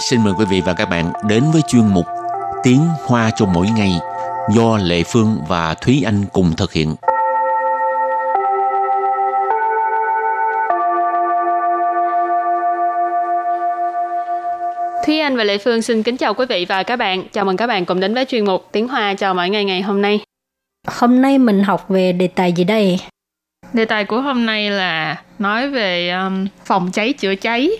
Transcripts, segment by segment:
xin mời quý vị và các bạn đến với chuyên mục Tiếng Hoa cho mỗi ngày do Lệ Phương và Thúy Anh cùng thực hiện. Thúy Anh và Lệ Phương xin kính chào quý vị và các bạn. Chào mừng các bạn cùng đến với chuyên mục Tiếng Hoa chào mỗi ngày ngày hôm nay. Hôm nay mình học về đề tài gì đây? Đề tài của hôm nay là nói về um, phòng cháy chữa cháy.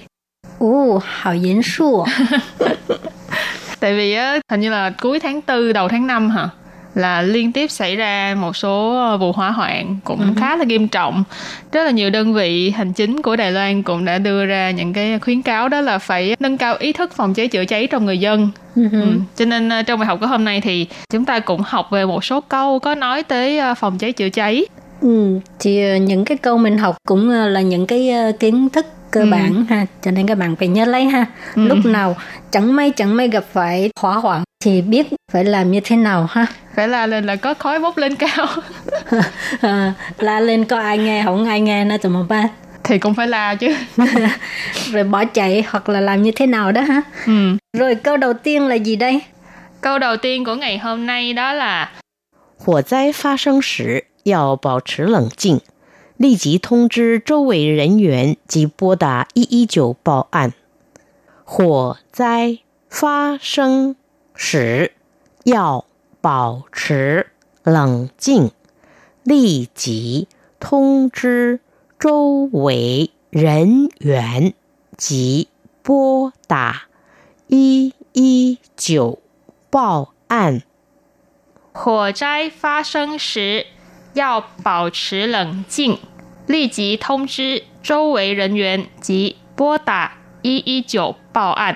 Ồ, hào diễn su. Tại vì á, hình như là cuối tháng 4 đầu tháng 5 hả? là liên tiếp xảy ra một số vụ hỏa hoạn cũng uh-huh. khá là nghiêm trọng rất là nhiều đơn vị hành chính của Đài Loan cũng đã đưa ra những cái khuyến cáo đó là phải nâng cao ý thức phòng cháy chữa cháy trong người dân uh-huh. ừ. cho nên ờ, trong bài học của hôm nay thì chúng ta cũng học về một số câu có nói tới ờ, phòng cháy chữa cháy Ừ, thì ờ, những cái câu mình học cũng ờ, là những cái ờ, kiến thức cơ ừ. bản ha cho nên các bạn phải nhớ lấy ha. Ừ. lúc nào chẳng may chẳng may gặp phải hỏa hoạn thì biết phải làm như thế nào ha. Phải la lên là có khói bốc lên cao. À, la lên có ai nghe không ai nghe nữa tụi một ba. Thì cũng phải la chứ. Rồi bỏ chạy hoặc là làm như thế nào đó ha. Ừ. rồi câu đầu tiên là gì đây? Câu đầu tiên của ngày hôm nay đó là hỏa tai phát sinh 要保持冷静，立即通知周围人员及拨打一一九报案。火灾发生时要保持冷静，立即通知周围人员及拨打一一九报案。火灾发生时要保持冷静，立即通知周围人员及拨打一一九报案。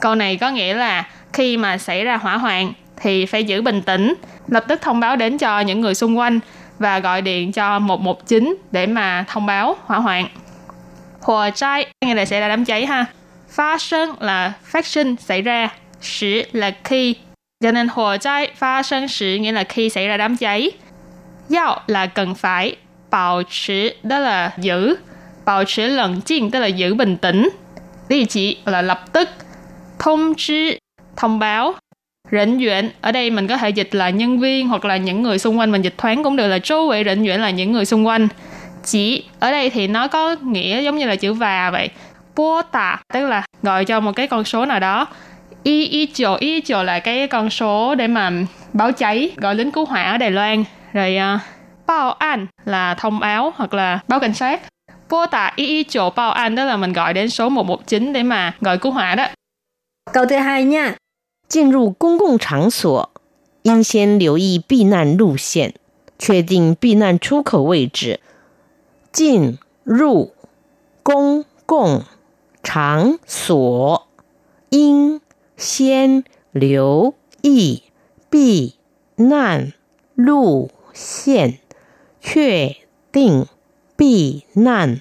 Câu này có nghĩa là khi mà xảy ra hỏa hoạn thì phải giữ bình tĩnh, lập tức thông báo đến cho những người xung quanh và gọi điện cho 119 để mà thông báo hỏa hoạn. Hỏa cháy nghĩa là xảy ra đám cháy ha. Phát sinh là phát sinh xảy ra, sử là khi. Cho nên hỏa cháy phát sinh sử nghĩa là khi xảy ra đám cháy. Yao là cần phải, bảo trì đó là giữ, bảo trì lẫn là giữ bình tĩnh. Lý chỉ là lập tức, thông chí thông báo Rỉnh duyện, ở đây mình có thể dịch là nhân viên hoặc là những người xung quanh, mình dịch thoáng cũng được là chú vị rỉnh duyện là những người xung quanh. Chỉ, ở đây thì nó có nghĩa giống như là chữ và vậy. Bố tạ, tức là gọi cho một cái con số nào đó. Y y chiều, y chiều là cái con số để mà báo cháy, gọi lính cứu hỏa ở Đài Loan Rồi uh, báo an là thông báo hoặc là báo cảnh sát. Bố tạ y y chiều báo an đó là mình gọi đến số 119 để mà gọi cứu hỏa đó. Câu thứ hai nha. 进入公共场所，应先留意避难路线，确定避难出口位置。进入公共场所，应先留意避难路 线，确定避难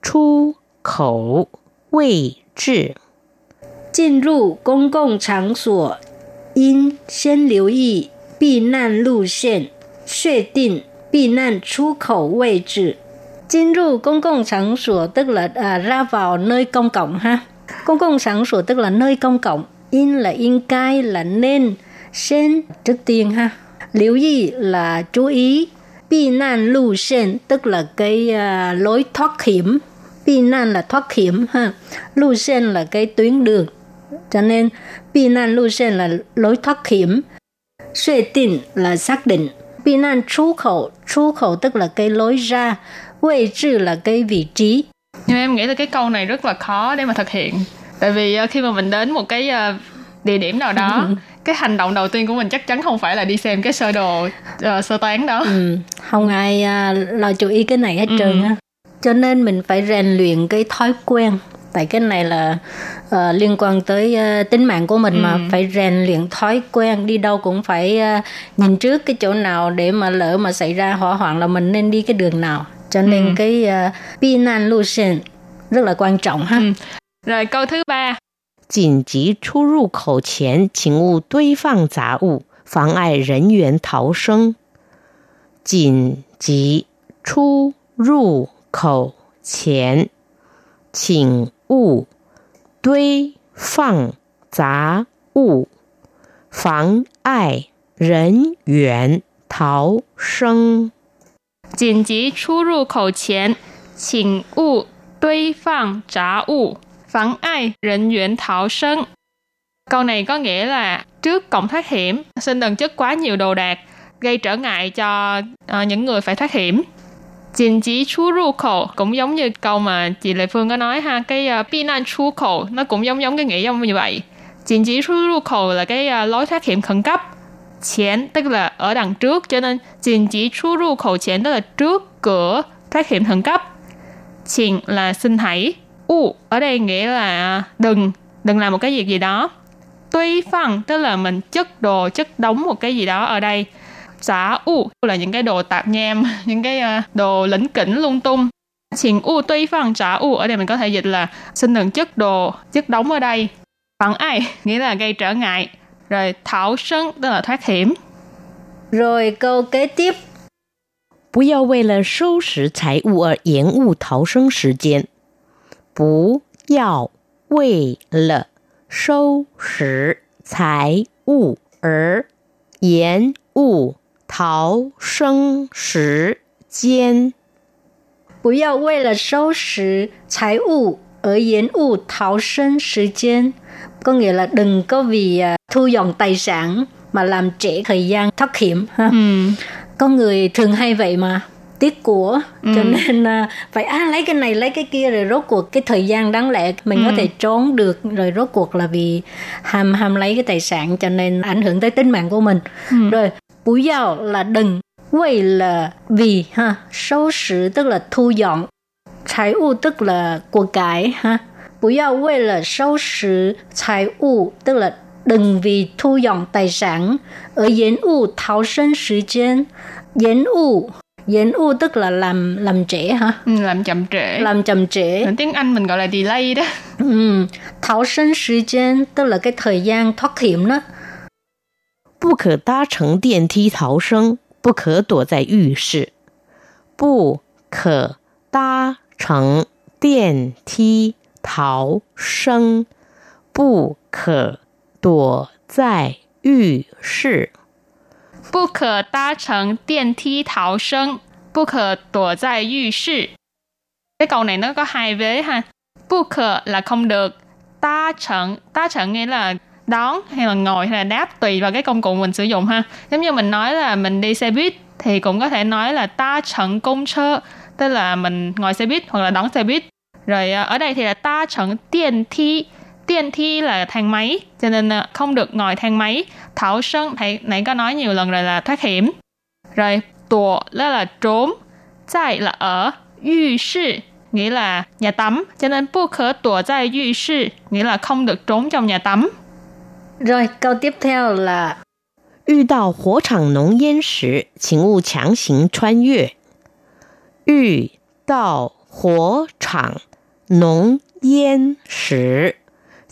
出口位置。进入公共场所，应先留意避难路线，确定避难出口位置。进入公共场所 tức là à, ra vào nơi công cộng ha. Công cộng 场所 tức là nơi công cộng. In là in cai là nên. Sen trước tiên ha. Lưu ý là chú ý.避难路线 tức là cái uh, lối thoát hiểm.避nạn là thoát hiểm ha. Lưu sen là cái tuyến đường cho nên避难路线 là lối thoát hiểm. Suy định là xác định.避nạn出口, 出口 tức là cái lối ra. Vị trí là cái vị trí. Nhưng em nghĩ là cái câu này rất là khó để mà thực hiện. Tại vì ờ, khi mà mình đến một cái ờ, địa điểm nào đó, ừ. cái hành động đầu tiên của mình chắc chắn không phải là đi xem cái sơ đồ uh, sơ tán đó. Ừ. Không ai uh, lo chú ý cái này hết ừ. trơn á. Cho nên mình phải rèn luyện cái thói quen tại cái này là uh, liên quan tới uh, tính mạng của mình ừ. mà phải rèn luyện thói quen đi đâu cũng phải uh, nhìn trước cái chỗ nào để mà lỡ mà xảy ra hỏa hoạn là mình nên đi cái đường nào cho nên ừ. cái uh,避难路线 rất là quan trọng ha. Ừ. Rồi câu thứ ba. 紧急出入口前，请勿堆放杂物，妨碍人员逃生。紧急出入口前，请勿堆放杂物，妨碍人员逃生。紧急出入口前，请勿堆放杂物，vắng ai rỉnh nguyện thảo sân. Câu này có nghĩa là trước cổng thoát hiểm, xin đừng chất quá nhiều đồ đạc, gây trở ngại cho uh, những người phải thoát hiểm. chìn chỉ chú ru khổ cũng giống như câu mà chị Lệ Phương có nói ha, cái uh, nan chú khổ nó cũng giống giống cái nghĩa giống như vậy. chìn chỉ chú ru khổ là cái uh, lối thoát hiểm khẩn cấp. Chén tức là ở đằng trước cho nên chìn chỉ chú ru khổ chén tức là trước cửa thoát hiểm khẩn cấp. chìn là xin hãy, U ở đây nghĩa là đừng, đừng làm một cái việc gì đó. Tuy phăng tức là mình chất đồ, chất đóng một cái gì đó ở đây giả u là những cái đồ tạp nham, những cái uh, đồ lĩnh kỉnh lung tung.请勿堆放杂物ở đây mình có thể dịch là xin đừng chất đồ, chất đóng ở đây. Phản ai nghĩa là gây trở ngại. Rồi thảo sân tức là thoát hiểm. Rồi câu kế tiếp. 不要为了收拾财物而延误逃生时间。 不要为了收拾财物而延误逃生时间。不要为了收拾财物而延误逃生时间. Có nghĩa là đừng có vì uh, thu dọn tài sản mà làm trễ thời gian thoát hiểm. Ha? Ừ. Có người thường hay vậy mà tiếc của ừ. cho nên uh, phải à, lấy cái này lấy cái kia rồi rốt cuộc cái thời gian đáng lẽ mình ừ. có thể trốn được rồi rốt cuộc là vì ham ham lấy cái tài sản cho nên ảnh hưởng tới tính mạng của mình ừ. rồi bú yào là đừng vì là vì ha số sử tức là thu dọn tài u tức là của cải ha bú yào vì là số sử tài u tức là đừng vì thu dọn tài sản ở diễn u tháo sinh thời gian diễn u Diễn u tức là làm làm trễ hả? Ừ, làm chậm trễ. Làm chậm trễ. Ở tiếng Anh mình gọi là delay đó. Ừ, tháo sinh thời gian tức là cái thời gian thoát hiểm đó. 不可搭乘电梯逃生，不可躲在浴室。不可搭乘电梯逃生，不可躲在浴室。 不可搭乘电梯逃生，不可躲在浴室. Cái câu này nó có hai vế ha. Bu khờ là không được. Ta trận, ta trận nghĩa là đón hay là ngồi hay là đáp tùy vào cái công cụ mình sử dụng ha. Giống như mình nói là mình đi xe buýt thì cũng có thể nói là ta trận công chơ, tức là mình ngồi xe buýt hoặc là đón xe buýt. Rồi à, ở đây thì là ta trận điện thi Điện thi là thang máy, cho nên à, không được ngồi thang máy. Thảo sân, thầy nãy có nói nhiều lần rồi là thoát hiểm. Rồi, tùa đó là trốn. Tại là ở. Yu sư nghĩa là nhà tắm. Cho nên bu khở tùa tại yu sư nghĩa là không được trốn trong nhà tắm. Rồi, câu tiếp theo là 遇到火场浓烟时，请勿强行穿越。遇到火场浓烟时，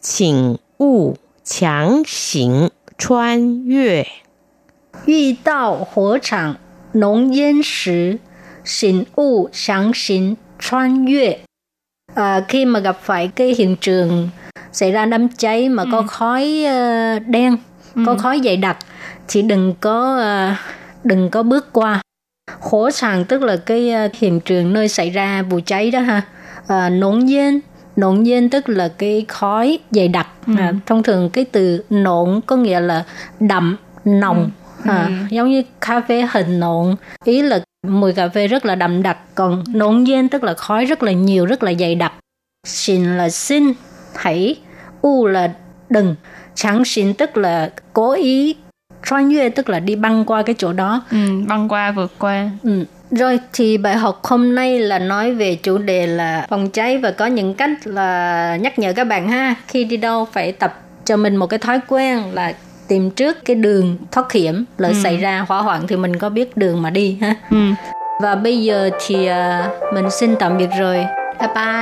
请勿强行 穿越。遇到火场浓烟时，请勿强行穿越. À, khi mà gặp phải cái hiện trường xảy ra đám cháy mà ừ. có khói uh, đen, ừ. có khói dày đặc, thì đừng có uh, đừng có bước qua. Hổ sàng tức là cái uh, hiện trường nơi xảy ra vụ cháy đó ha. Uh, nóng nhiên nộn nhiên tức là cái khói dày đặc. Ừ. à, thông thường cái từ nộn có nghĩa là đậm nồng. Ừ. À, ừ. giống như cà phê hình nộn. Ý là mùi cà phê rất là đậm đặc còn nộn nhiên tức là khói rất là nhiều rất là dày đặc. Xin là xin hãy. U là đừng. Chẳng xin tức là cố ý. 穿越 tức là đi băng qua cái chỗ đó. Ừ, băng qua vượt qua. Ừ. Rồi thì bài học hôm nay là nói về chủ đề là phòng cháy và có những cách là nhắc nhở các bạn ha khi đi đâu phải tập cho mình một cái thói quen là tìm trước cái đường thoát hiểm lỡ ừ. xảy ra hỏa hoạn thì mình có biết đường mà đi ha. Ừ. Và bây giờ thì uh, mình xin tạm biệt rồi. Bye bye.